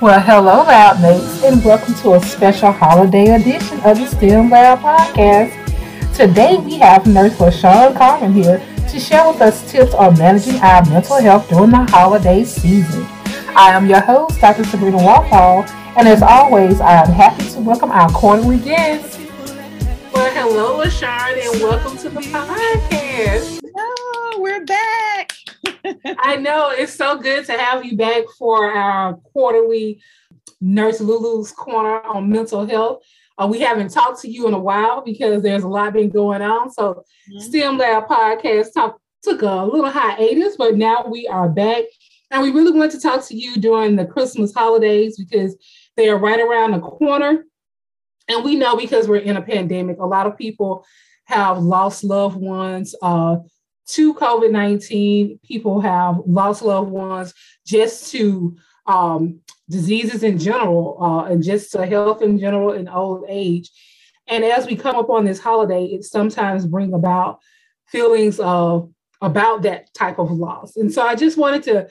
Well, hello, Lab Mates, and welcome to a special holiday edition of the STEM Lab Podcast. Today, we have Nurse LaShawn Carmen here to share with us tips on managing our mental health during the holiday season. I am your host, Dr. Sabrina Walpole, and as always, I am happy to welcome our quarterly guest. Well, hello, LaShawn, and welcome to the podcast. Oh, we're back. I know it's so good to have you back for our quarterly Nurse Lulu's Corner on mental health. Uh, we haven't talked to you in a while because there's a lot been going on. So, mm-hmm. STEM Lab podcast talk, took a little hiatus, but now we are back. And we really want to talk to you during the Christmas holidays because they are right around the corner. And we know because we're in a pandemic, a lot of people have lost loved ones. Uh, to COVID 19, people have lost loved ones just to um, diseases in general uh, and just to health in general and old age. And as we come up on this holiday, it sometimes bring about feelings of about that type of loss. And so I just wanted to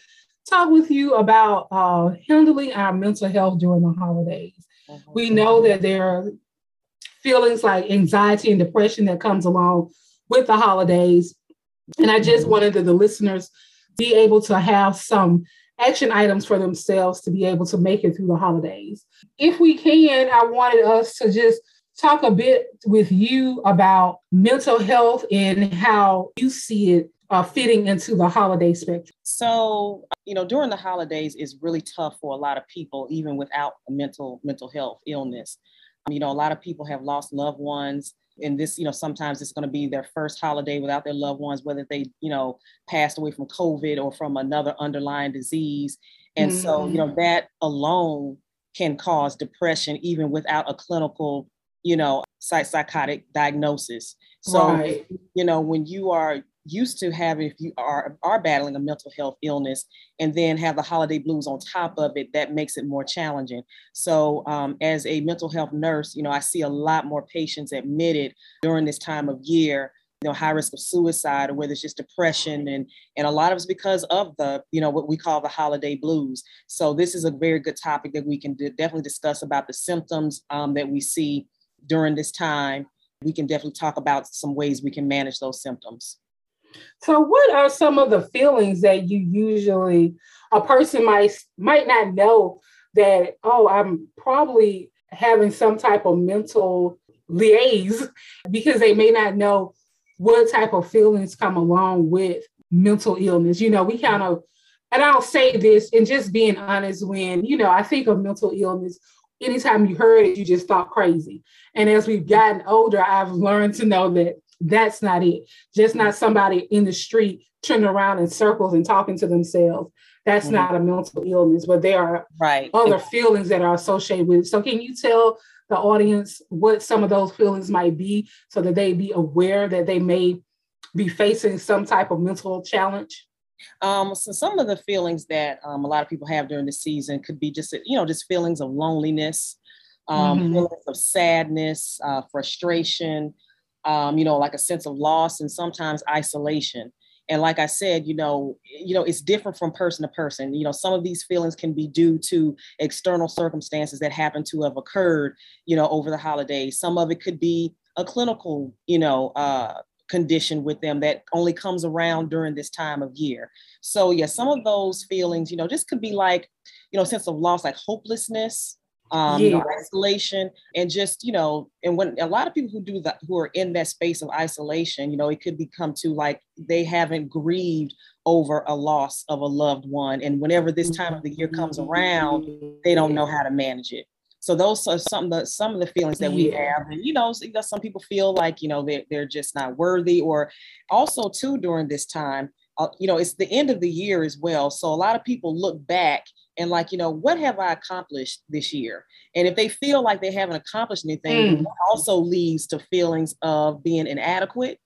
talk with you about uh, handling our mental health during the holidays. Mm-hmm. We know that there are feelings like anxiety and depression that comes along with the holidays. And I just wanted the, the listeners be able to have some action items for themselves to be able to make it through the holidays. If we can, I wanted us to just talk a bit with you about mental health and how you see it uh, fitting into the holiday spectrum. So, you know, during the holidays is really tough for a lot of people, even without a mental mental health illness. Um, you know, a lot of people have lost loved ones and this you know sometimes it's going to be their first holiday without their loved ones whether they you know passed away from covid or from another underlying disease and mm-hmm. so you know mm-hmm. that alone can cause depression even without a clinical you know psychotic diagnosis so right. you know when you are used to have if you are are battling a mental health illness and then have the holiday blues on top of it that makes it more challenging. So um, as a mental health nurse you know i see a lot more patients admitted during this time of year you know high risk of suicide or whether it's just depression. And and a lot of it's because of the you know what we call the holiday blues. So this is a very good topic that we can d- definitely discuss about the symptoms um, that we see during this time. We can definitely talk about some ways we can manage those symptoms so, what are some of the feelings that you usually a person might might not know that oh, I'm probably having some type of mental liaise because they may not know what type of feelings come along with mental illness. You know, we kind of and I'll say this and just being honest when, you know, I think of mental illness anytime you heard it, you just thought crazy. And as we've gotten older, I've learned to know that that's not it. Just not somebody in the street turning around in circles and talking to themselves. That's mm-hmm. not a mental illness, but there are right. other feelings that are associated with it. So, can you tell the audience what some of those feelings might be so that they be aware that they may be facing some type of mental challenge? Um, so some of the feelings that um, a lot of people have during the season could be just, you know, just feelings of loneliness, um, mm-hmm. feelings of sadness, uh, frustration, um, you know, like a sense of loss and sometimes isolation. And like I said, you know, you know, it's different from person to person. You know, some of these feelings can be due to external circumstances that happen to have occurred, you know, over the holidays. Some of it could be a clinical, you know, uh, condition with them that only comes around during this time of year. So yeah, some of those feelings, you know, just could be like, you know, sense of loss, like hopelessness, um, yeah. you know, isolation, and just you know, and when a lot of people who do that, who are in that space of isolation, you know, it could become to like they haven't grieved over a loss of a loved one, and whenever this time of the year comes around, they don't know how to manage it. So those are some of the some of the feelings that we have, and you know, some people feel like you know they're they're just not worthy, or also too during this time, uh, you know, it's the end of the year as well. So a lot of people look back and like, you know, what have I accomplished this year? And if they feel like they haven't accomplished anything, mm. also leads to feelings of being inadequate,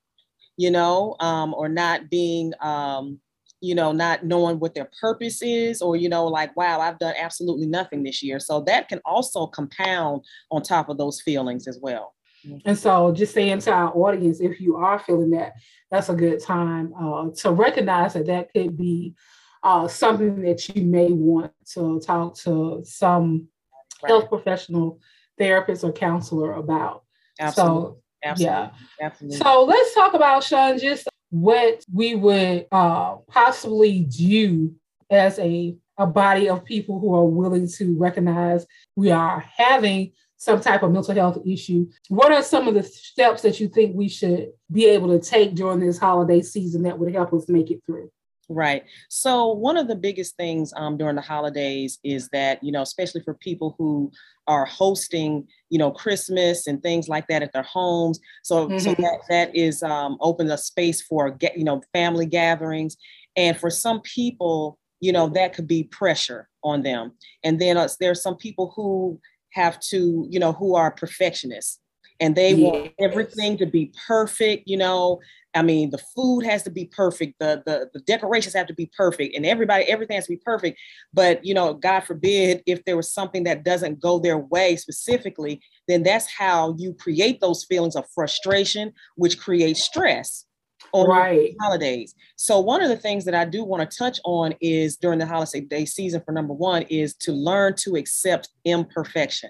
you know, um, or not being, um, you know, not knowing what their purpose is, or, you know, like, wow, I've done absolutely nothing this year. So that can also compound on top of those feelings as well. And so, just saying to our audience, if you are feeling that, that's a good time uh, to recognize that that could be uh, something that you may want to talk to some right. health professional, therapist, or counselor about. Absolutely. So, Absolutely. yeah. Absolutely. So let's talk about, Sean, just what we would uh, possibly do as a, a body of people who are willing to recognize we are having some type of mental health issue. What are some of the steps that you think we should be able to take during this holiday season that would help us make it through? Right. So one of the biggest things um, during the holidays is that you know, especially for people who are hosting, you know, Christmas and things like that at their homes. So, mm-hmm. so that that is um, open a space for get you know family gatherings, and for some people, you know, that could be pressure on them. And then uh, there's some people who have to, you know, who are perfectionists and they yes. want everything to be perfect, you know. I mean, the food has to be perfect, the, the the decorations have to be perfect, and everybody, everything has to be perfect. But you know, God forbid, if there was something that doesn't go their way specifically, then that's how you create those feelings of frustration, which creates stress on right. holidays. So one of the things that I do want to touch on is during the holiday season for number one is to learn to accept imperfection.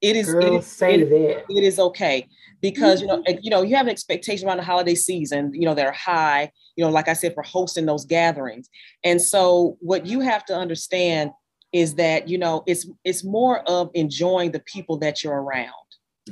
It is, Girl, it, say it, that. it is okay because you know mm-hmm. you know you have an expectation around the holiday season you know that are high you know like I said for hosting those gatherings and so what you have to understand is that you know it's it's more of enjoying the people that you're around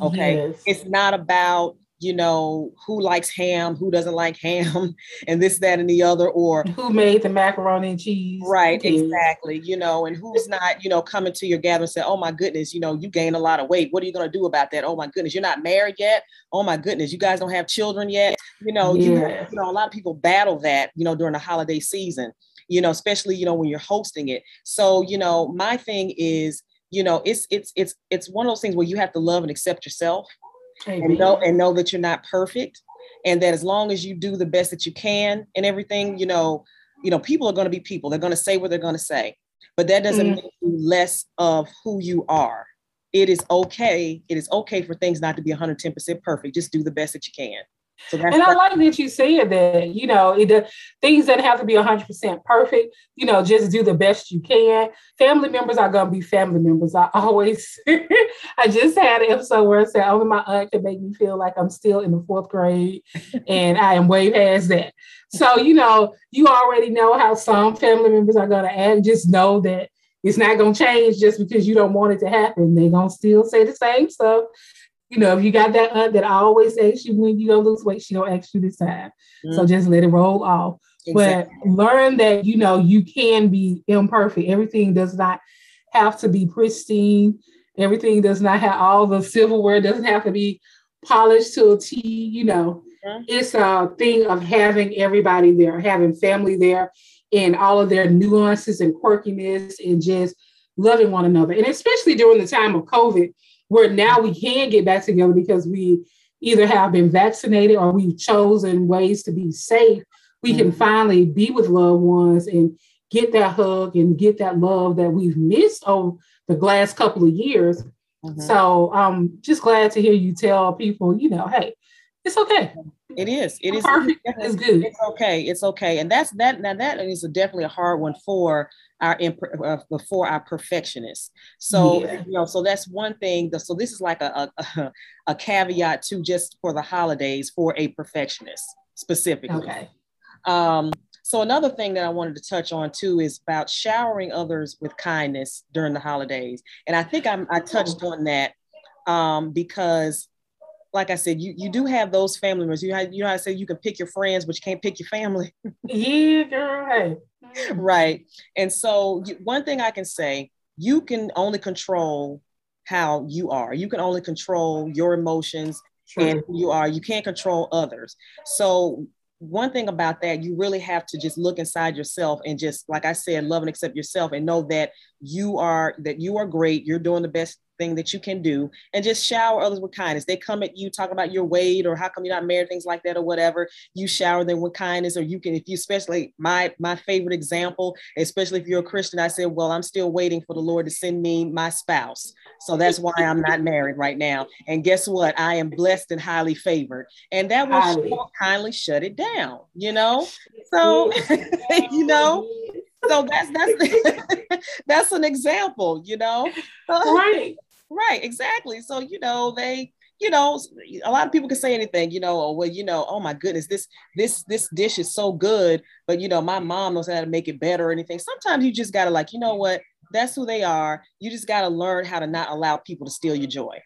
okay yes. it's not about you know, who likes ham, who doesn't like ham, and this, that, and the other, or who made the macaroni and cheese. Right, exactly. You know, and who's not, you know, coming to your gathering and say, Oh my goodness, you know, you gained a lot of weight. What are you gonna do about that? Oh my goodness, you're not married yet. Oh my goodness, you guys don't have children yet. You know, yeah. you, you know, a lot of people battle that, you know, during the holiday season, you know, especially, you know, when you're hosting it. So, you know, my thing is, you know, it's it's it's it's one of those things where you have to love and accept yourself Amen. and know and know that you're not perfect and that as long as you do the best that you can and everything you know you know people are going to be people they're going to say what they're going to say but that doesn't mm. make you less of who you are it is okay it is okay for things not to be 110% perfect just do the best that you can so and I like that you said that, you know, it, things that have to be 100% perfect, you know, just do the best you can. Family members are going to be family members. I always, I just had an episode where I said only my aunt can make me feel like I'm still in the fourth grade and I am way past that. So, you know, you already know how some family members are going to act. Just know that it's not going to change just because you don't want it to happen. They're going to still say the same stuff you know, if you got that aunt that I always asks you when you gonna lose weight, she don't ask you this time. Mm-hmm. So just let it roll off. Exactly. But learn that you know you can be imperfect. Everything does not have to be pristine. Everything does not have all the silverware doesn't have to be polished to a T. You know, mm-hmm. it's a thing of having everybody there, having family there, and all of their nuances and quirkiness, and just loving one another. And especially during the time of COVID, where now we can get back together because we either have been vaccinated or we've chosen ways to be safe, we mm-hmm. can finally be with loved ones and get that hug and get that love that we've missed over the last couple of years. Mm-hmm. So I'm just glad to hear you tell people, you know, hey, it's okay. It is. It is perfect. It's good. It's okay. It's okay. And that's that. Now that is a definitely a hard one for our uh, before our perfectionists. So yeah. you know, so that's one thing. So this is like a, a a caveat to just for the holidays for a perfectionist specifically. Okay. Um, so another thing that I wanted to touch on too is about showering others with kindness during the holidays, and I think I'm, I touched on that um, because like I said, you you do have those family members. You have, you know I said you can pick your friends, but you can't pick your family. yeah, girl right. And so, one thing I can say, you can only control how you are. You can only control your emotions True. and who you are. You can't control others. So, one thing about that, you really have to just look inside yourself and just, like I said, love and accept yourself and know that you are that you are great. You're doing the best thing that you can do and just shower others with kindness. They come at you, talk about your weight or how come you're not married, things like that or whatever. You shower them with kindness, or you can, if you especially my my favorite example, especially if you're a Christian, I said, well, I'm still waiting for the Lord to send me my spouse. So that's why I'm not married right now. And guess what? I am blessed and highly favored. And that will kindly shut it down, you know? So, you know, so that's that's that's an example, you know. Right. right, exactly. So you know they you know, a lot of people can say anything, you know, or well, you know, oh my goodness, this this this dish is so good, but you know, my mom knows how to make it better or anything. Sometimes you just gotta like, you know what, that's who they are. You just gotta learn how to not allow people to steal your joy.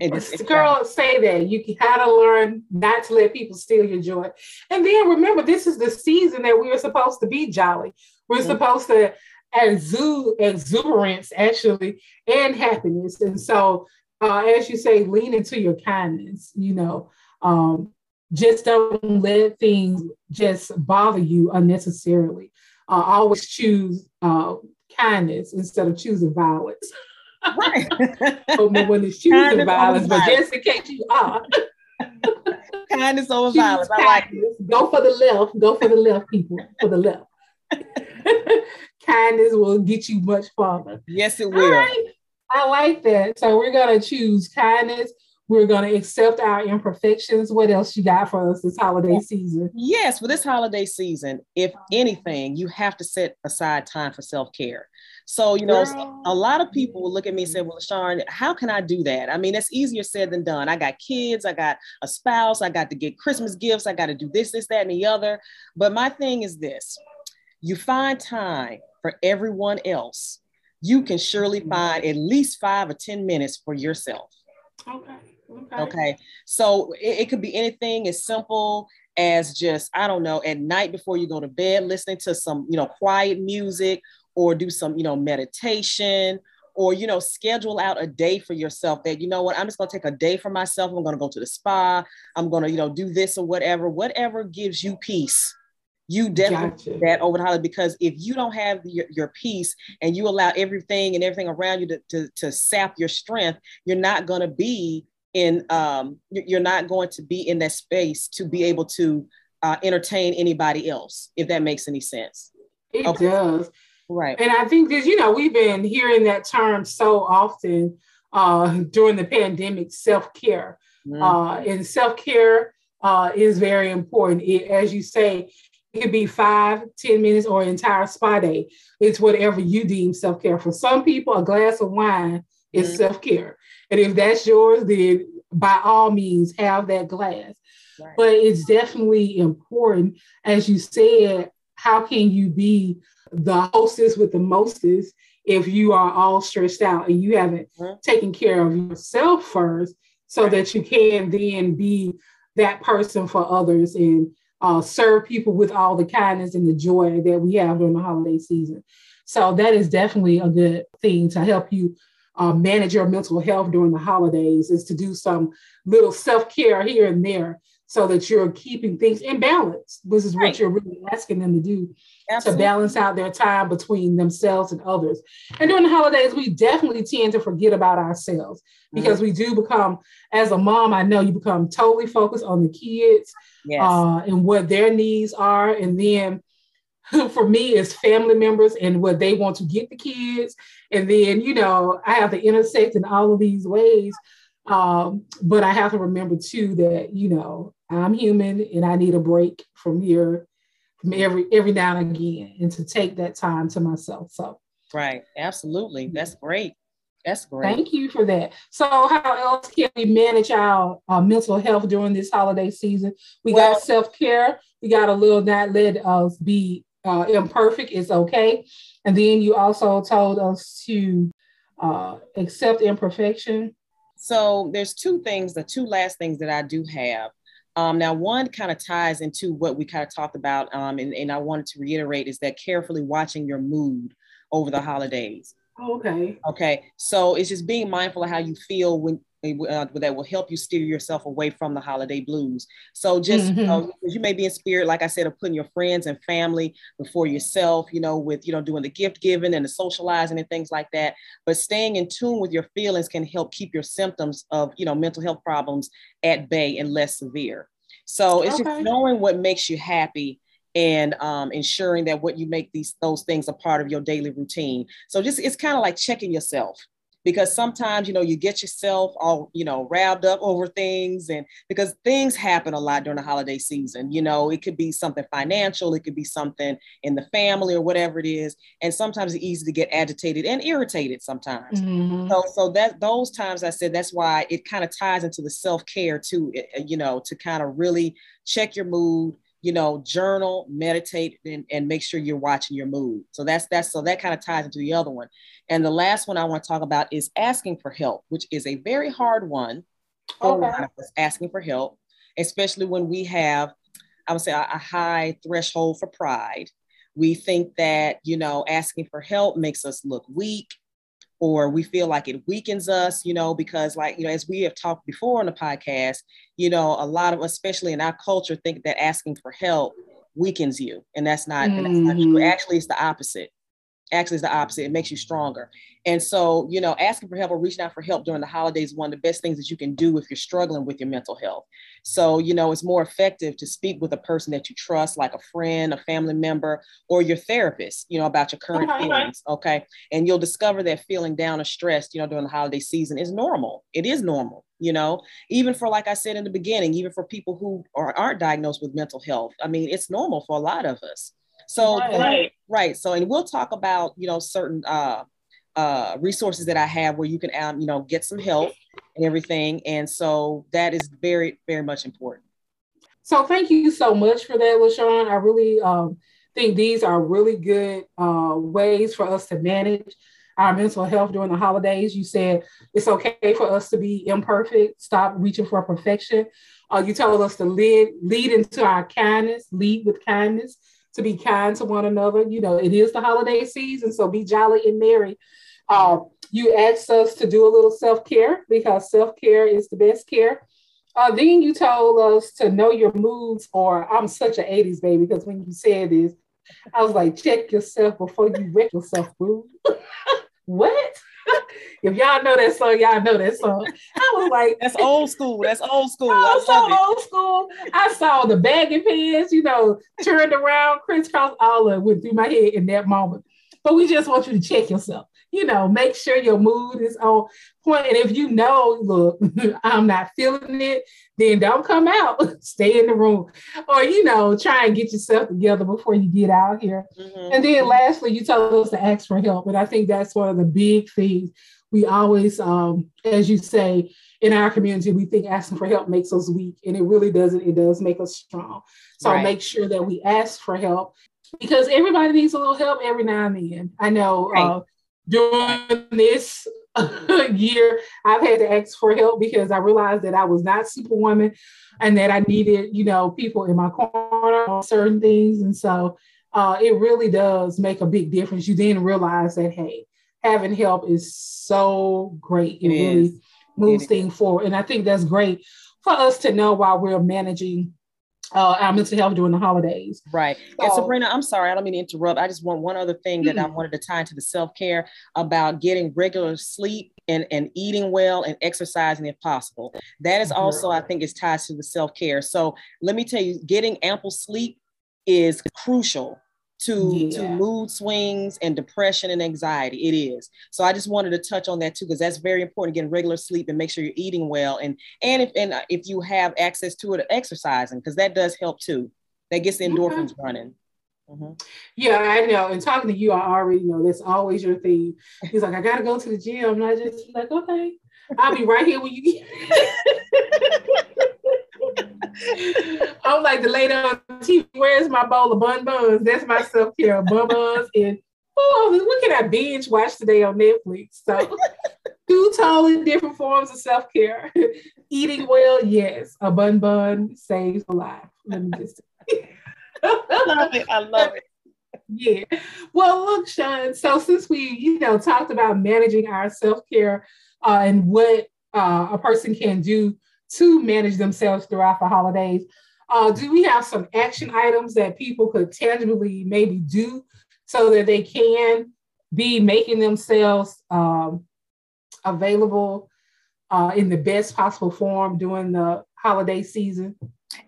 And just, Girl, say that you gotta learn not to let people steal your joy. And then remember, this is the season that we are supposed to be jolly. We're mm-hmm. supposed to exude exuberance actually and happiness. And so uh, as you say, lean into your kindness, you know. Um, just don't let things just bother you unnecessarily. Uh, always choose uh, kindness instead of choosing violence. Right. when it's choosing kindness violence, but just in case you are. kindness over violence. I like it. Go for the left. Go for the left, people. For the left. kindness will get you much farther. Yes, it will. I like that. So we're gonna choose kindness. We're gonna accept our imperfections. What else you got for us this holiday season? Yes, for this holiday season, if anything, you have to set aside time for self-care. So, you know, Girl. a lot of people will look at me and say, Well, Sharon, how can I do that? I mean, it's easier said than done. I got kids, I got a spouse, I got to get Christmas gifts, I got to do this, this, that, and the other. But my thing is this you find time for everyone else you can surely mm-hmm. find at least five or 10 minutes for yourself. Okay. Okay. okay. So it, it could be anything as simple as just, I don't know, at night before you go to bed, listening to some, you know, quiet music or do some, you know, meditation or you know schedule out a day for yourself that you know what i'm just going to take a day for myself i'm going to go to the spa i'm going to you know do this or whatever whatever gives you peace you definitely gotcha. that over the holiday because if you don't have your, your peace and you allow everything and everything around you to, to, to sap your strength, you're not going to be in, um, you're not going to be in that space to be able to uh, entertain anybody else, if that makes any sense. It okay. does. Right. And I think that, you know, we've been hearing that term so often uh, during the pandemic self care. Mm-hmm. Uh, and self care uh, is very important. It, as you say, could be five, ten minutes, or an entire spa day. It's whatever you deem self care. For some people, a glass of wine is mm-hmm. self care. And if that's yours, then by all means, have that glass. Right. But it's definitely important, as you said, how can you be the hostess with the mostest if you are all stressed out and you haven't mm-hmm. taken care of yourself first so right. that you can then be that person for others and uh, serve people with all the kindness and the joy that we have during the holiday season. So that is definitely a good thing to help you uh, manage your mental health during the holidays is to do some little self-care here and there so that you're keeping things in balance. This is right. what you're really asking them to do Absolutely. to balance out their time between themselves and others. And during the holidays, we definitely tend to forget about ourselves because mm-hmm. we do become, as a mom, I know you become totally focused on the kids yes. uh, and what their needs are. And then for me, it's family members and what they want to get the kids. And then, you know, I have to intersect in all of these ways. Um, but I have to remember too that, you know, I'm human and I need a break from here from every every now and again and to take that time to myself. So right, absolutely. That's great. That's great. Thank you for that. So, how else can we manage our uh, mental health during this holiday season? We well, got self care. We got a little not let us be uh, imperfect. It's okay. And then you also told us to uh, accept imperfection. So, there's two things, the two last things that I do have. Um, now, one kind of ties into what we kind of talked about, um, and, and I wanted to reiterate is that carefully watching your mood over the holidays. Oh, okay. Okay. So it's just being mindful of how you feel when uh, that will help you steer yourself away from the holiday blues. So just mm-hmm. you, know, you may be in spirit, like I said, of putting your friends and family before yourself, you know, with you know doing the gift giving and the socializing and things like that. But staying in tune with your feelings can help keep your symptoms of you know mental health problems at bay and less severe. So it's okay. just knowing what makes you happy and um, ensuring that what you make these those things a part of your daily routine. So just it's kind of like checking yourself because sometimes you know you get yourself all you know riled up over things and because things happen a lot during the holiday season you know it could be something financial it could be something in the family or whatever it is and sometimes it's easy to get agitated and irritated sometimes mm-hmm. so so that those times i said that's why it kind of ties into the self-care too you know to kind of really check your mood you know, journal, meditate, and, and make sure you're watching your mood. So that's that's so that kind of ties into the other one. And the last one I want to talk about is asking for help, which is a very hard one for okay. us, asking for help, especially when we have, I would say, a, a high threshold for pride. We think that, you know, asking for help makes us look weak or we feel like it weakens us, you know, because like, you know, as we have talked before on the podcast, you know, a lot of, especially in our culture, think that asking for help weakens you. And that's not, mm. and that's not true. Mm. Actually, it's the opposite actually is the opposite. It makes you stronger. And so, you know, asking for help or reaching out for help during the holidays is one of the best things that you can do if you're struggling with your mental health. So, you know, it's more effective to speak with a person that you trust, like a friend, a family member, or your therapist, you know, about your current okay. feelings. Okay. And you'll discover that feeling down or stressed, you know, during the holiday season is normal. It is normal you know even for like i said in the beginning even for people who are, aren't diagnosed with mental health i mean it's normal for a lot of us so right. right. So and we'll talk about you know certain uh, uh, resources that I have where you can um, you know get some help and everything. And so that is very very much important. So thank you so much for that, LaShawn. I really um, think these are really good uh, ways for us to manage our mental health during the holidays. You said it's okay for us to be imperfect, stop reaching for perfection. Uh, you told us to lead, lead into our kindness, lead with kindness to be kind to one another. You know, it is the holiday season, so be jolly and merry. Uh, you asked us to do a little self care because self care is the best care. Uh, then you told us to know your moods, or I'm such an 80s baby because when you said this, I was like, check yourself before you wreck yourself, boo. what? if y'all know that song, y'all know that song. I was like, that's old school. That's old school. So old school. I saw the baggy pants, you know, turned around, crisscross, all of it went through my head in that moment. But we just want you to check yourself. You know, make sure your mood is on point. And if you know, look, I'm not feeling it, then don't come out. Stay in the room. Or, you know, try and get yourself together before you get out here. Mm-hmm. And then lastly, you told us to ask for help. And I think that's one of the big things we always, um, as you say, in our community, we think asking for help makes us weak, and it really doesn't. It does make us strong. So right. make sure that we ask for help because everybody needs a little help every now and then. I know right. uh, during this year, I've had to ask for help because I realized that I was not superwoman and that I needed, you know, people in my corner on certain things. And so uh, it really does make a big difference. You then realize that, hey, having help is so great. It, it really is. moves it things is. forward. And I think that's great for us to know while we're managing uh, our mental health during the holidays. Right. So, and Sabrina, I'm sorry, I don't mean to interrupt. I just want one other thing that mm-hmm. I wanted to tie into the self care about getting regular sleep and, and eating well and exercising if possible. That is also, I think, is tied to the self care. So let me tell you, getting ample sleep is crucial to yeah. to mood swings and depression and anxiety it is so i just wanted to touch on that too because that's very important getting regular sleep and make sure you're eating well and and if and if you have access to it exercising because that does help too that gets the endorphins mm-hmm. running mm-hmm. Yeah, I know. And talking to you, I already know that's always your theme. He's like, I gotta go to the gym. And I just like, okay, I'll be right here when you get. I'm like the lady on TV. Where's my bowl of bun buns? That's my self care bun buns. And oh, what can I binge watch today on Netflix? So, two totally different forms of self care. Eating well, yes, a bun bun saves a life. Let me just. I love it. I love it. Yeah. Well, look, Sean. So since we, you know, talked about managing our self care uh, and what uh, a person can do to manage themselves throughout the holidays. Uh, do we have some action items that people could tangibly maybe do so that they can be making themselves um, available uh, in the best possible form during the holiday season?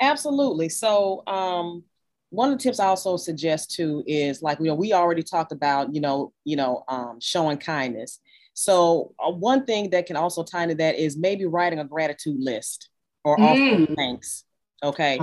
Absolutely. So, um, one of the tips I also suggest too is like you know we already talked about you know you know um, showing kindness So uh, one thing that can also tie into that is maybe writing a gratitude list or mm. offering thanks. Okay.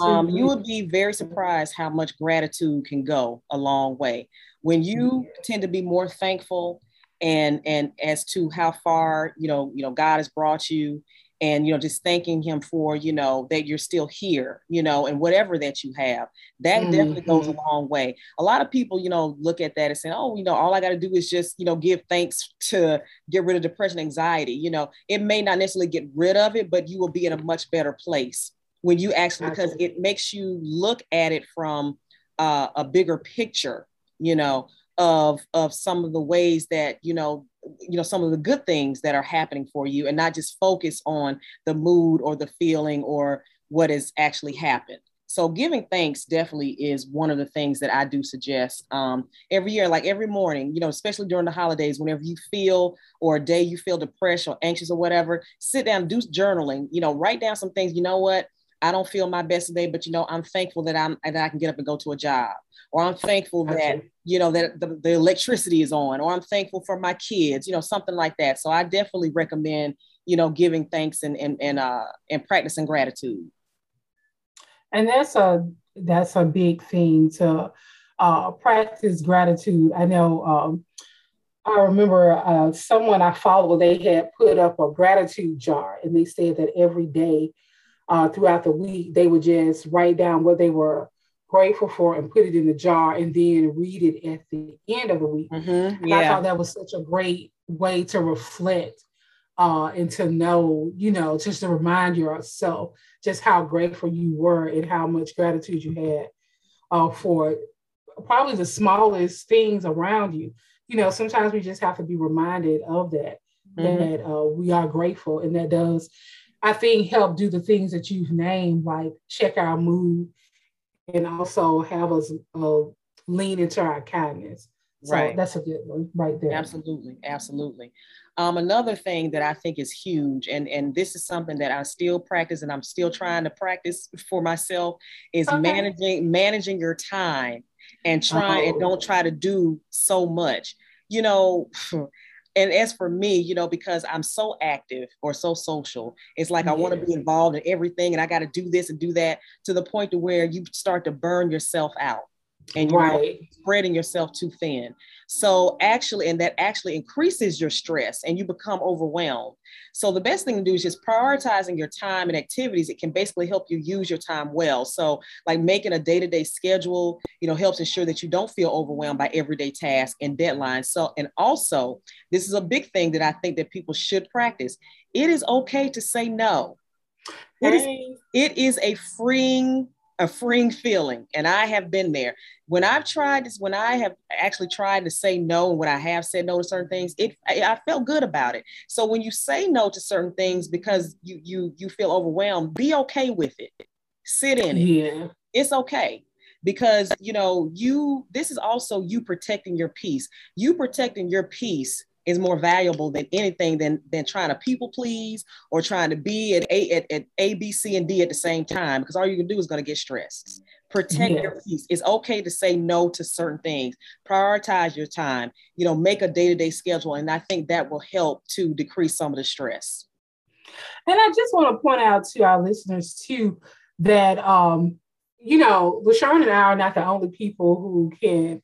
Um, you would be very surprised how much gratitude can go a long way. When you tend to be more thankful and and as to how far you know you know God has brought you and you know just thanking him for you know that you're still here you know and whatever that you have that mm-hmm. definitely goes a long way a lot of people you know look at that and say oh you know all i got to do is just you know give thanks to get rid of depression anxiety you know it may not necessarily get rid of it but you will be in a much better place when you actually because it makes you look at it from uh, a bigger picture you know of of some of the ways that you know you know some of the good things that are happening for you and not just focus on the mood or the feeling or what has actually happened. So giving thanks definitely is one of the things that i do suggest um, every year like every morning you know especially during the holidays whenever you feel or a day you feel depressed or anxious or whatever sit down do journaling you know write down some things you know what I don't feel my best today, but you know, I'm thankful that I'm that I can get up and go to a job, or I'm thankful that you know that the, the electricity is on, or I'm thankful for my kids, you know, something like that. So I definitely recommend you know giving thanks and and and uh and practicing gratitude. And that's a that's a big thing to uh, practice gratitude. I know. Um, I remember uh, someone I follow, they had put up a gratitude jar and they said that every day uh, throughout the week, they would just write down what they were grateful for and put it in the jar and then read it at the end of the week. Mm-hmm. Yeah. I thought that was such a great way to reflect uh, and to know, you know, just to remind yourself just how grateful you were and how much gratitude you had uh, for probably the smallest things around you. You know, sometimes we just have to be reminded of that, mm-hmm. that uh, we are grateful, and that does I think help do the things that you've named, like check our mood and also have us uh, lean into our kindness. So right. that's a good one right there. Absolutely. Absolutely. Um, another thing that I think is huge, and, and this is something that I still practice and I'm still trying to practice for myself, is okay. managing managing your time and try and don't try to do so much. You know, and as for me, you know, because I'm so active or so social, it's like I want to be involved in everything and I got to do this and do that to the point to where you start to burn yourself out and you're right. spreading yourself too thin. So actually, and that actually increases your stress and you become overwhelmed. So the best thing to do is just prioritizing your time and activities. It can basically help you use your time well. So like making a day-to-day schedule, you know, helps ensure that you don't feel overwhelmed by everyday tasks and deadlines. So, and also this is a big thing that I think that people should practice. It is okay to say no. It is, it is a freeing a freeing feeling. And I have been there. When I've tried this, when I have actually tried to say no, and when I have said no to certain things, it I, I felt good about it. So when you say no to certain things because you you you feel overwhelmed, be okay with it. Sit in it. Yeah. It's okay because you know you this is also you protecting your peace you protecting your peace is more valuable than anything than than trying to people please or trying to be at a at, at a b c and d at the same time because all you can do is going to get stressed. Protect yes. your peace. It's okay to say no to certain things. Prioritize your time. You know make a day-to-day schedule and i think that will help to decrease some of the stress. And i just want to point out to our listeners too that um you know LaShawn and i are not the only people who can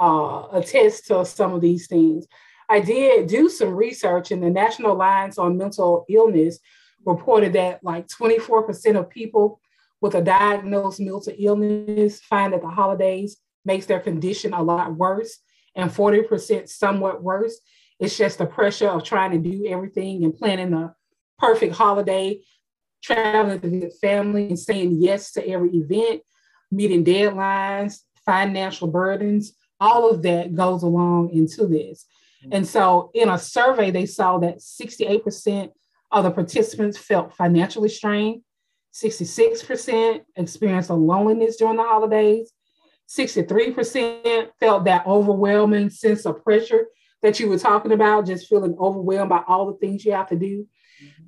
uh, attest to some of these things I did do some research, and the National Alliance on Mental Illness reported that like 24% of people with a diagnosed mental illness find that the holidays makes their condition a lot worse, and 40% somewhat worse. It's just the pressure of trying to do everything and planning the perfect holiday, traveling to visit family, and saying yes to every event, meeting deadlines, financial burdens. All of that goes along into this. And so, in a survey, they saw that 68% of the participants felt financially strained, 66% experienced a loneliness during the holidays, 63% felt that overwhelming sense of pressure that you were talking about, just feeling overwhelmed by all the things you have to do.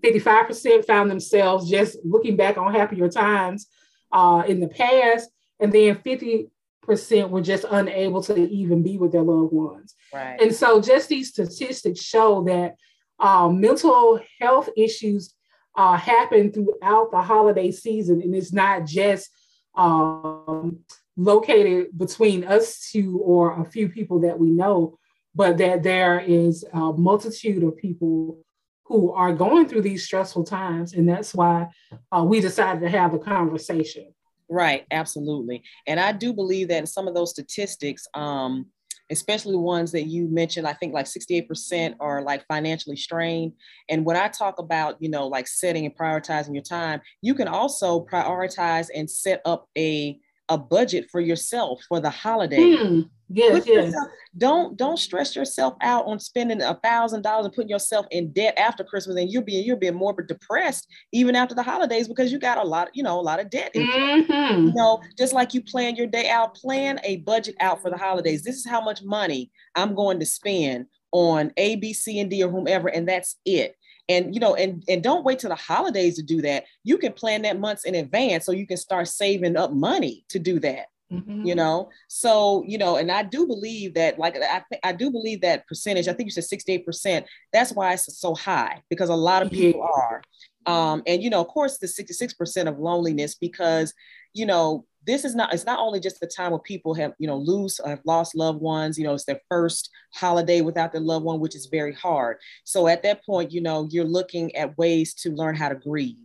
55% found themselves just looking back on happier times uh, in the past. And then 50 percent were just unable to even be with their loved ones. Right. And so just these statistics show that um, mental health issues uh, happen throughout the holiday season, and it's not just um, located between us two or a few people that we know, but that there is a multitude of people who are going through these stressful times, and that's why uh, we decided to have a conversation. Right, absolutely. And I do believe that some of those statistics, um, especially ones that you mentioned, I think like 68% are like financially strained. And when I talk about, you know, like setting and prioritizing your time, you can also prioritize and set up a a budget for yourself for the holiday. Hmm. Yes, yes. Yourself, don't don't stress yourself out on spending a thousand dollars and putting yourself in debt after Christmas, and you're being you're being more depressed even after the holidays because you got a lot, you know, a lot of debt. Mm-hmm. You know, just like you plan your day out, plan a budget out for the holidays. This is how much money I'm going to spend on A, B, C, and D, or whomever, and that's it and you know and and don't wait till the holidays to do that you can plan that months in advance so you can start saving up money to do that mm-hmm. you know? So you know and i do believe that like i i do believe that percentage i think you said 68% that's why it's so high because a lot of people are. Um and you know of course the 66% of loneliness because you know this is not it's not only just the time where people have you know lose have lost loved ones you know it's their first holiday without their loved one which is very hard. So at that point you know you're looking at ways to learn how to grieve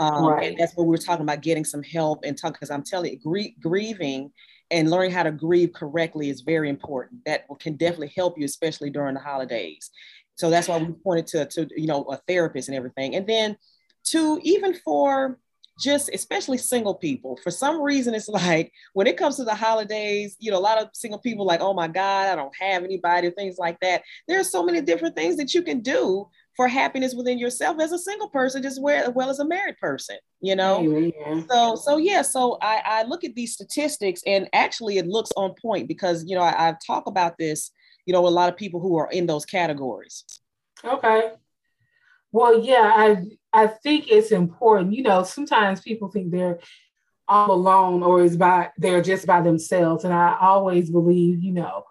um, right. and that's what we were talking about getting some help and talk because i'm telling you grie- grieving and learning how to grieve correctly is very important. That can definitely help you especially during the holidays. So that's why we pointed to, to you know a therapist and everything. And then to even for just especially single people for some reason it's like when it comes to the holidays you know a lot of single people like oh my god i don't have anybody things like that. There are so many different things that you can do for happiness within yourself as a single person just where, as well as a married person you know? So so yeah so I, I look at these statistics and actually it looks on point because you know I, i've talked about this you know a lot of people who are in those categories. Okay. Well yeah i I think it's important. You know, sometimes people think they're all alone or is by they're just by themselves, and I always believe, you know,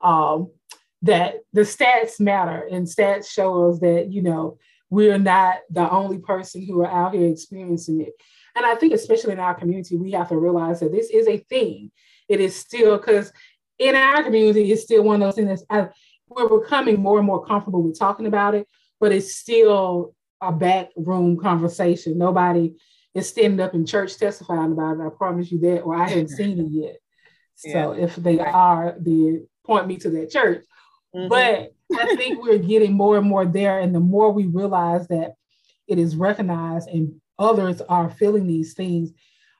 um, that the stats matter, and stats show us that you know we're not the only person who are out here experiencing it. And I think, especially in our community, we have to realize that this is a thing. It is still because in our community, it's still one of those things that uh, we're becoming more and more comfortable with talking about it, but it's still a back room conversation. Nobody is standing up in church testifying about it. I promise you that, or I haven't seen it yet. So yeah. if they are, then point me to that church. Mm-hmm. But I think we're getting more and more there. And the more we realize that it is recognized and others are feeling these things,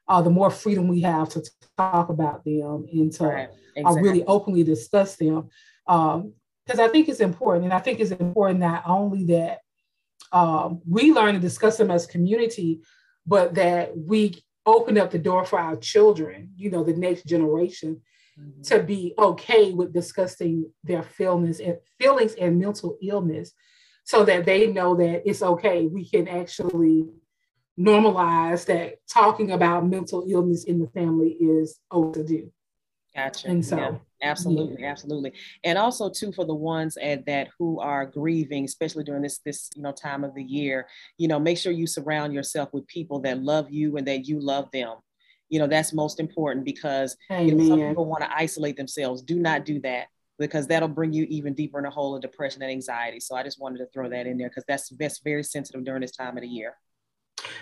uh, the more freedom we have to talk about them and to right. exactly. uh, really openly discuss them. Because um, I think it's important. And I think it's important not only that um, we learn to discuss them as community, but that we open up the door for our children, you know, the next generation, mm-hmm. to be okay with discussing their feelings and feelings and mental illness, so that they know that it's okay. We can actually normalize that talking about mental illness in the family is okay to do. Gotcha. And so, yeah, absolutely, yeah. absolutely, and also too for the ones at that who are grieving, especially during this this you know time of the year. You know, make sure you surround yourself with people that love you and that you love them. You know, that's most important because you know, some people want to isolate themselves. Do not do that because that'll bring you even deeper in a hole of depression and anxiety. So I just wanted to throw that in there because that's that's very sensitive during this time of the year.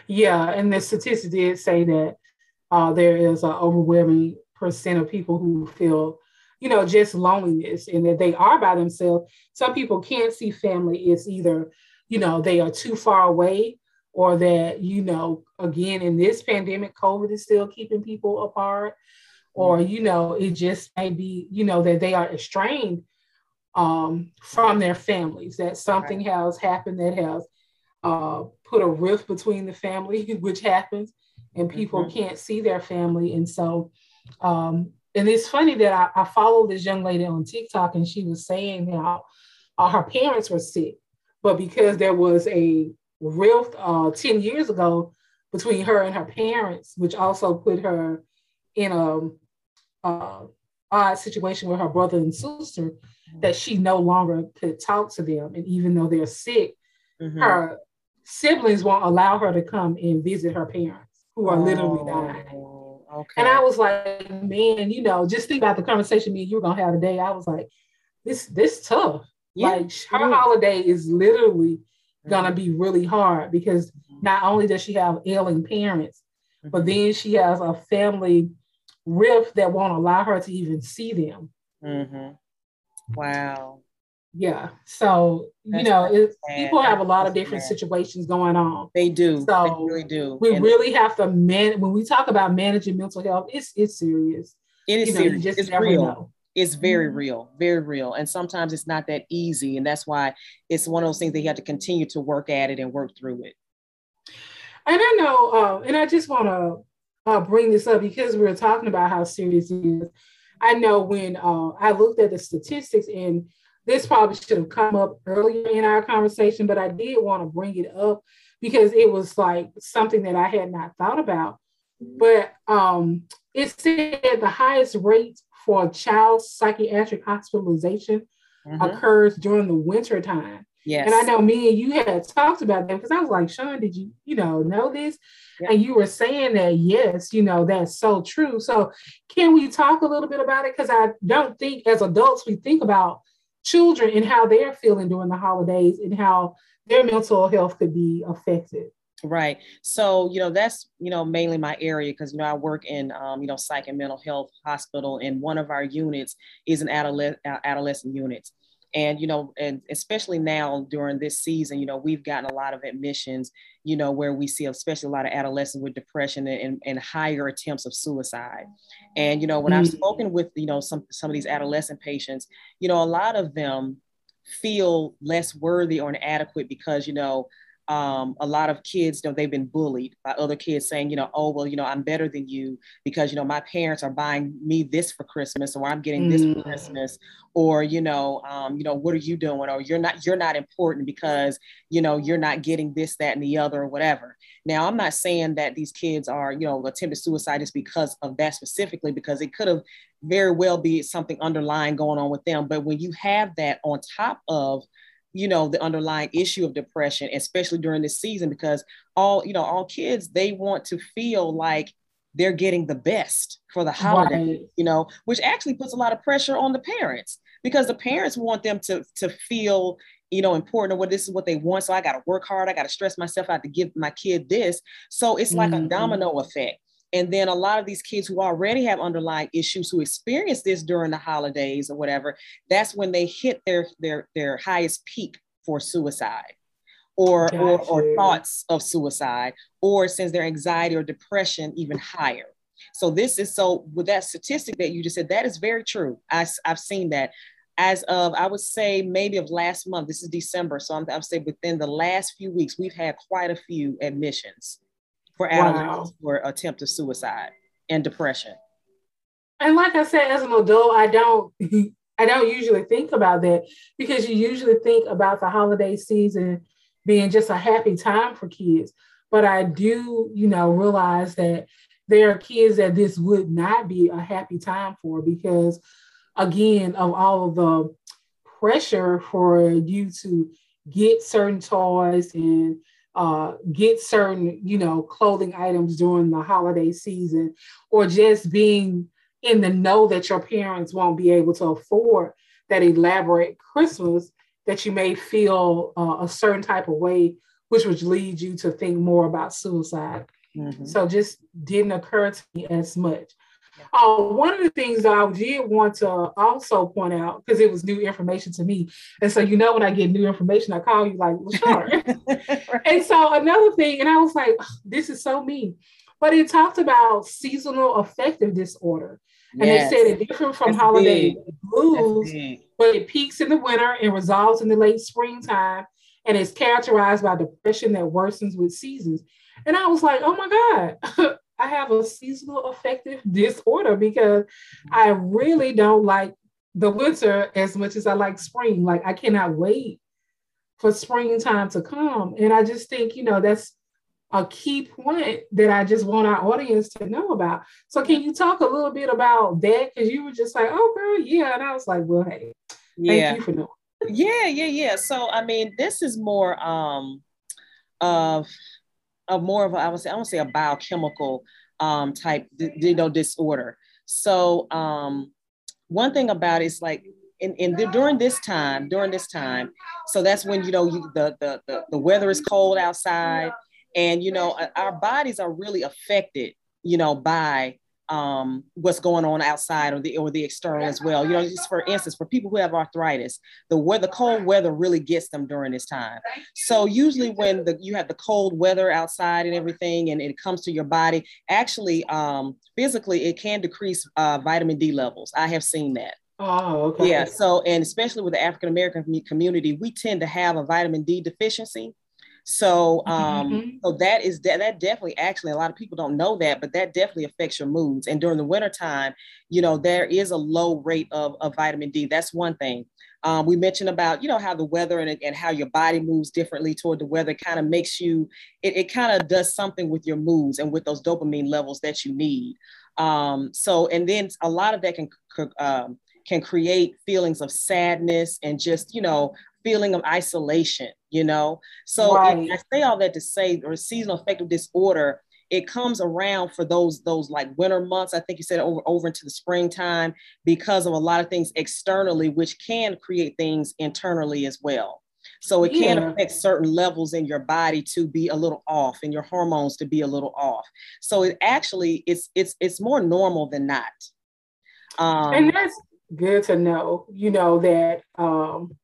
Yeah, and the statistics did say that uh, there is an overwhelming percent of people who feel, you know, just loneliness and that they are by themselves. Some people can't see family. It's either, you know, they are too far away or that, you know, again, in this pandemic, COVID is still keeping people apart. Or, you know, it just may be, you know, that they are estranged um, from their families, that something right. has happened that has uh, put a rift between the family, which happens, and people mm-hmm. can't see their family. And so um, and it's funny that I, I followed this young lady on TikTok and she was saying how uh, her parents were sick, but because there was a rift uh, 10 years ago between her and her parents, which also put her in a uh, odd situation with her brother and sister that she no longer could talk to them. And even though they're sick, mm-hmm. her siblings won't allow her to come and visit her parents who are oh, literally dying. Okay. And I was like, man, you know, just think about the conversation me and you were gonna have today. I was like, this this tough. Yeah. Like her yeah. holiday is literally. Gonna be really hard because mm-hmm. not only does she have ailing parents, mm-hmm. but then she has a family rift that won't allow her to even see them. Mm-hmm. Wow. Yeah. So, That's you know, people have a lot of different situations going on. They do. So they really do. We and really have to man when we talk about managing mental health, it's it's serious. It is you know, serious. just it's real. Know. It's very mm-hmm. real, very real. And sometimes it's not that easy. And that's why it's one of those things that you have to continue to work at it and work through it. And I know, uh, and I just want to uh, bring this up because we were talking about how serious it is. I know when uh, I looked at the statistics, and this probably should have come up earlier in our conversation, but I did want to bring it up because it was like something that I had not thought about. But um, it said the highest rate for child psychiatric hospitalization mm-hmm. occurs during the winter time. Yes. And I know me and you had talked about that because I was like, Sean, did you, you know, know this? Yeah. And you were saying that, yes, you know, that's so true. So can we talk a little bit about it? Because I don't think as adults we think about children and how they're feeling during the holidays and how their mental health could be affected. Right. So, you know, that's, you know, mainly my area because, you know, I work in, um, you know, psych and mental health hospital and one of our units is an adolescent, adolescent unit. And, you know, and especially now during this season, you know, we've gotten a lot of admissions, you know, where we see especially a lot of adolescents with depression and, and higher attempts of suicide. And, you know, when I've mm. spoken with, you know, some, some of these adolescent patients, you know, a lot of them feel less worthy or inadequate because, you know, um, a lot of kids, you know, they've been bullied by other kids saying, you know, oh, well, you know, I'm better than you because, you know, my parents are buying me this for Christmas or I'm getting this mm. for Christmas or, you know, um, you know, what are you doing? Or you're not, you're not important because, you know, you're not getting this, that, and the other or whatever. Now, I'm not saying that these kids are, you know, attempted suicide just because of that specifically, because it could have very well be something underlying going on with them. But when you have that on top of, you know the underlying issue of depression especially during this season because all you know all kids they want to feel like they're getting the best for the holiday right. you know which actually puts a lot of pressure on the parents because the parents want them to to feel you know important or what this is what they want. So i got to work hard. I got to stress myself. Out to give my kid this. So it's like mm-hmm. a domino effect and then a lot of these kids who already have underlying issues who experience this during the holidays or whatever, that's when they hit their their their highest peak for suicide or gotcha. or, or thoughts of suicide or sends their anxiety or depression even higher. So this is so with that statistic that you just said, that is very true. I, I've seen that as of I would say maybe of last month. This is December, so I'm, I'm saying within the last few weeks we've had quite a few admissions for adolescents wow. for attempted suicide and depression. And like I said, as an adult, I don't I don't usually think about that because you usually think about the holiday season being just a happy time for kids. But I do, you know, realize that there are kids that this would not be a happy time for because, again, of all of the pressure for you to get certain toys and uh, get certain, you know, clothing items during the holiday season, or just being in the know that your parents won't be able to afford that elaborate Christmas, that you may feel uh, a certain type of way, which would lead you to think more about suicide. Mm-hmm. So just didn't occur to me as much. Uh, one of the things that I did want to also point out, because it was new information to me. And so, you know, when I get new information, I call you like, well, sure. right. And so, another thing, and I was like, this is so me. But it talked about seasonal affective disorder. And yes. they said it different from That's holiday big. blues, but it peaks in the winter and resolves in the late springtime and it's characterized by depression that worsens with seasons. And I was like, oh my God, I have a seasonal affective disorder because I really don't like the winter as much as I like spring. Like I cannot wait for springtime to come. And I just think, you know, that's a key point that I just want our audience to know about. So can you talk a little bit about that? Because you were just like, oh girl, yeah. And I was like, well, hey, yeah. thank you for knowing. Yeah, yeah, yeah. So I mean, this is more um of of more of a, I would say I would say a biochemical um type you know disorder. So um one thing about it is like in, in the, during this time, during this time, so that's when you know you, the, the the the weather is cold outside, and you know our bodies are really affected, you know, by um, what's going on outside or the or the external as well. You know, just for instance, for people who have arthritis, the weather, cold weather really gets them during this time. So usually when the you have the cold weather outside and everything, and it comes to your body, actually, um, physically, it can decrease uh, vitamin D levels. I have seen that. Oh, okay. Yeah. So, and especially with the African American community, we tend to have a vitamin D deficiency. So, um, mm-hmm. so that is that, that definitely actually a lot of people don't know that, but that definitely affects your moods. And during the wintertime, you know, there is a low rate of, of vitamin D. That's one thing. Um, we mentioned about, you know, how the weather and, and how your body moves differently toward the weather kind of makes you, it, it kind of does something with your moods and with those dopamine levels that you need. Um, so, and then a lot of that can, um, can create feelings of sadness and just, you know, feeling of isolation, you know? So right. I say all that to say, or seasonal affective disorder, it comes around for those those like winter months. I think you said over over into the springtime because of a lot of things externally, which can create things internally as well. So it can affect certain levels in your body to be a little off and your hormones to be a little off. So it actually it's it's it's more normal than not. Um, and that's good to know, you know, that um,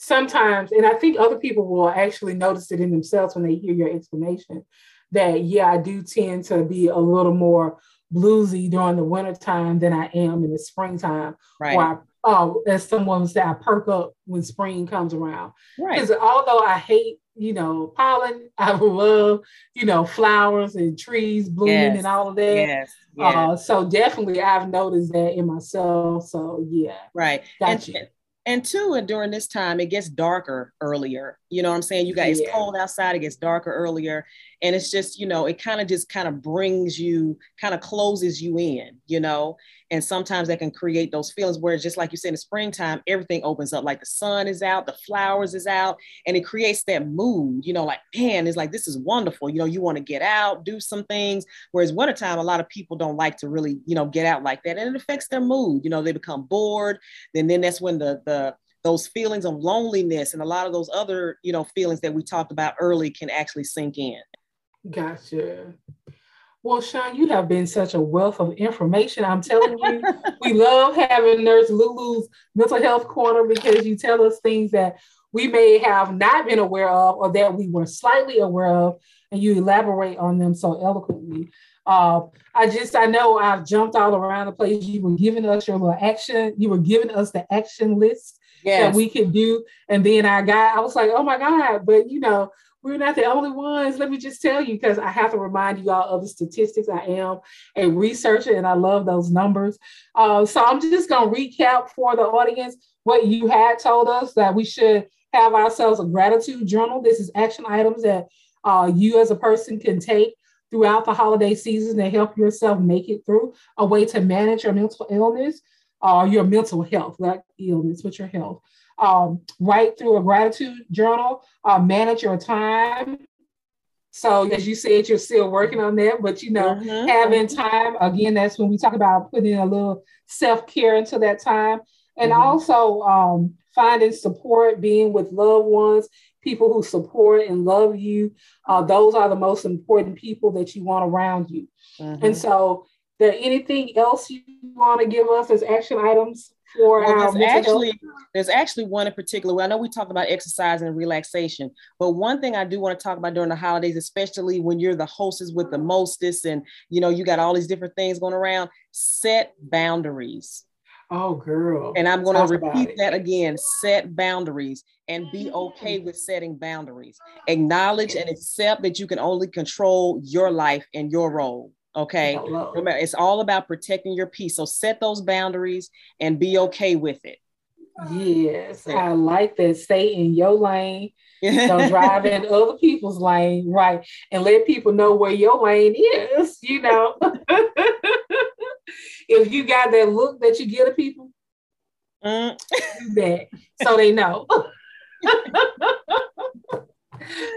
sometimes, and I think other people will actually notice it in themselves when they hear your explanation that, yeah, I do tend to be a little more bluesy during the wintertime than I am in the springtime. Right. Or I, oh, as someone said, I perk up when spring comes around. Right. Because although I hate, you know, pollen, I love, you know, flowers and trees blooming yes. and all of that. Yes. yes. Uh, so definitely I've noticed that in myself. So yeah. Right. Gotcha. And, and two, and during this time, it gets darker earlier. You know what I'm saying? You guys, yeah. it's cold outside, it gets darker earlier. And it's just, you know, it kind of just kind of brings you, kind of closes you in, you know? And sometimes that can create those feelings where it's just like you said in the springtime, everything opens up, like the sun is out, the flowers is out, and it creates that mood, you know, like, man, it's like, this is wonderful. You know, you want to get out, do some things. Whereas wintertime, a lot of people don't like to really, you know, get out like that. And it affects their mood. You know, they become bored. And then that's when the, the, those feelings of loneliness and a lot of those other, you know, feelings that we talked about early can actually sink in. Gotcha. Well, Sean, you have been such a wealth of information. I'm telling you, we love having Nurse Lulu's mental health corner because you tell us things that we may have not been aware of or that we were slightly aware of, and you elaborate on them so eloquently. Uh, I just, I know I've jumped all around the place. You were giving us your little action, you were giving us the action list yes. that we could do. And then I got, I was like, oh my God, but you know, we're not the only ones. Let me just tell you, because I have to remind you all of the statistics. I am a researcher and I love those numbers. Uh, so I'm just going to recap for the audience what you had told us that we should have ourselves a gratitude journal. This is action items that uh, you as a person can take throughout the holiday season to help yourself make it through a way to manage your mental illness or uh, your mental health, not illness, but your health um, write through a gratitude journal, uh, manage your time. So, as you said, you're still working on that, but you know, mm-hmm. having time again, that's when we talk about putting a little self care into that time. And mm-hmm. also um, finding support, being with loved ones, people who support and love you. Uh, those are the most important people that you want around you. Mm-hmm. And so, there anything else you want to give us as action items for well, there's um, actually there's actually one in particular. Well, I know we talked about exercise and relaxation, but one thing I do want to talk about during the holidays, especially when you're the hostess with the mostest, and you know you got all these different things going around. Set boundaries. Oh, girl. And I'm going to repeat that again set boundaries and be mm-hmm. okay with setting boundaries. Acknowledge and accept that you can only control your life and your role. Okay. Remember, it's all about protecting your peace. So set those boundaries and be okay with it. Yes, I like that. Stay in your lane. Don't drive in other people's lane, right? And let people know where your lane is. You know, if you got that look that you give to people, mm. do that so they know.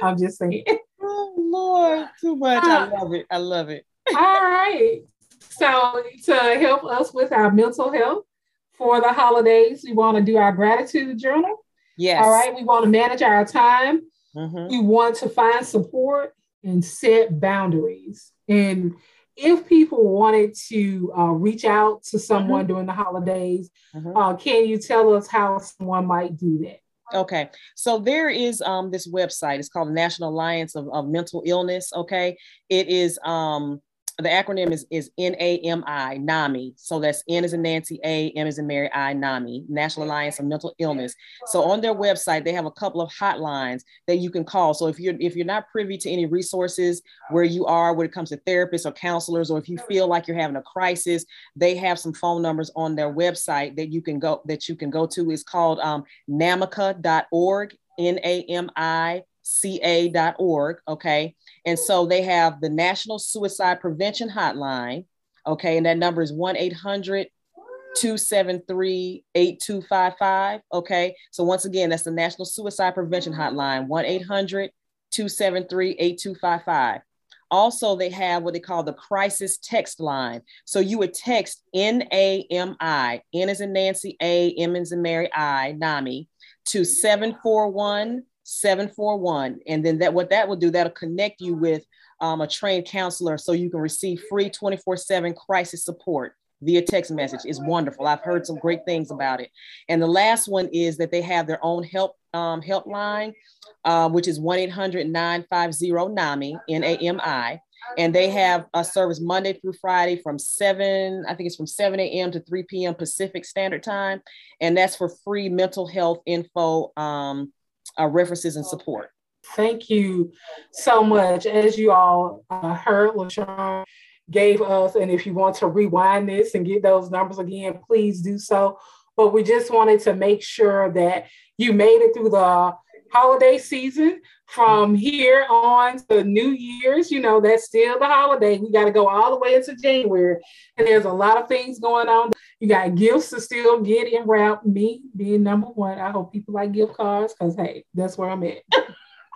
I'm just saying. Oh Lord, too much. I love it. I love it. All right. So to help us with our mental health for the holidays, we want to do our gratitude journal. Yes. All right. We want to manage our time. Mm-hmm. We want to find support and set boundaries. And if people wanted to uh, reach out to someone mm-hmm. during the holidays, mm-hmm. uh, can you tell us how someone might do that? Okay, so there is um, this website. It's called National Alliance of, of Mental Illness. Okay, it is um, the acronym is, is NAMI, NAMI. So that's N as in Nancy, A, M as in Mary, I, NAMI, National Alliance of Mental Illness. So on their website, they have a couple of hotlines that you can call. So if you're if you're not privy to any resources where you are when it comes to therapists or counselors, or if you feel like you're having a crisis, they have some phone numbers on their website that you can go that you can go to. It's called um, namica.org, N-A-M-I ca.org. Okay. And so they have the National Suicide Prevention Hotline. Okay. And that number is 1 800 273 8255. Okay. So once again, that's the National Suicide Prevention Hotline 1 800 273 8255. Also, they have what they call the crisis text line. So you would text N A M I, N as in Nancy, A, M as in Mary, I, NAMI, to 741 741. And then that what that will do, that'll connect you with um, a trained counselor so you can receive free 24-7 crisis support via text message is wonderful. I've heard some great things about it. And the last one is that they have their own help um, helpline, uh, which is 1-800-950-NAMI, N-A-M-I. And they have a service Monday through Friday from 7, I think it's from 7 a.m. to 3 p.m. Pacific Standard Time. And that's for free mental health info um, uh, references and support. Thank you so much. As you all uh, heard, LaShawn gave us, and if you want to rewind this and get those numbers again, please do so. But we just wanted to make sure that you made it through the holiday season from here on to New Year's. You know, that's still the holiday. We got to go all the way into January. And there's a lot of things going on. You got gifts to still get in wrap. Me being number one. I hope people like gift cards because, hey, that's where I'm at.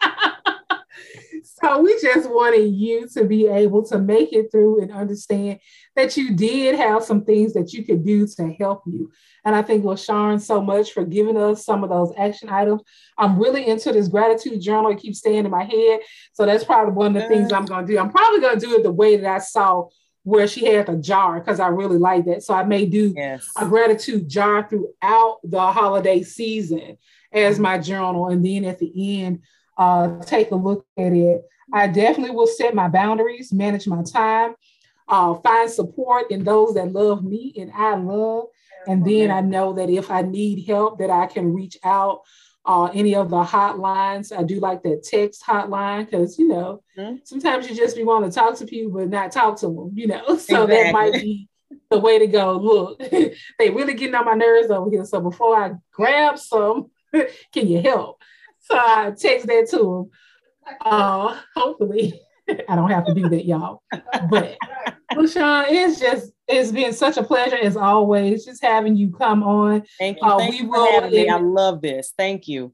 so we just wanted you to be able to make it through and understand that you did have some things that you could do to help you. And I think LaShawn so much for giving us some of those action items. I'm really into this gratitude journal. It keeps staying in my head. So that's probably one of the things I'm going to do. I'm probably going to do it the way that I saw where she had the jar because I really like that. So I may do yes. a gratitude jar throughout the holiday season as mm-hmm. my journal. And then at the end, uh, take a look at it. I definitely will set my boundaries, manage my time, uh, find support in those that love me and I love. And then I know that if I need help, that I can reach out. Uh, any of the hotlines, I do like that text hotline because you know mm-hmm. sometimes you just be want to talk to people but not talk to them, you know. So exactly. that might be the way to go. Look, they really getting on my nerves over here. So before I grab some, can you help? So I text that to them. Uh, hopefully, I don't have to do that, y'all. But LaShawn, it's just it's been such a pleasure as always, just having you come on. Thank you. Uh, Thank we you for having me. I love this. Thank you.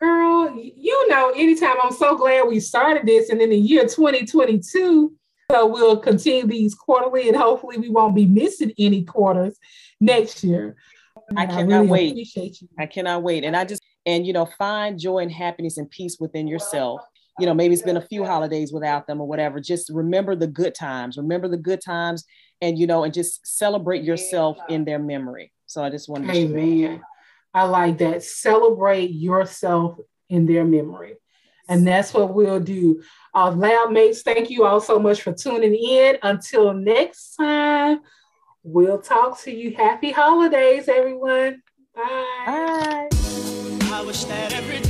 Girl, you know, anytime I'm so glad we started this and in the year 2022. So we'll continue these quarterly and hopefully we won't be missing any quarters next year. I cannot I really wait. Appreciate you. I cannot wait. And I just and you know, find joy and happiness and peace within yourself you know, maybe it's been a few holidays without them or whatever. Just remember the good times, remember the good times, and you know, and just celebrate yourself in their memory. So I just wanted to say Amen. I like that. Celebrate yourself in their memory. And that's what we'll do. Uh, lab mates, thank you all so much for tuning in. Until next time, we'll talk to you. Happy holidays, everyone. Bye. Bye. I wish that every day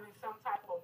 having some type of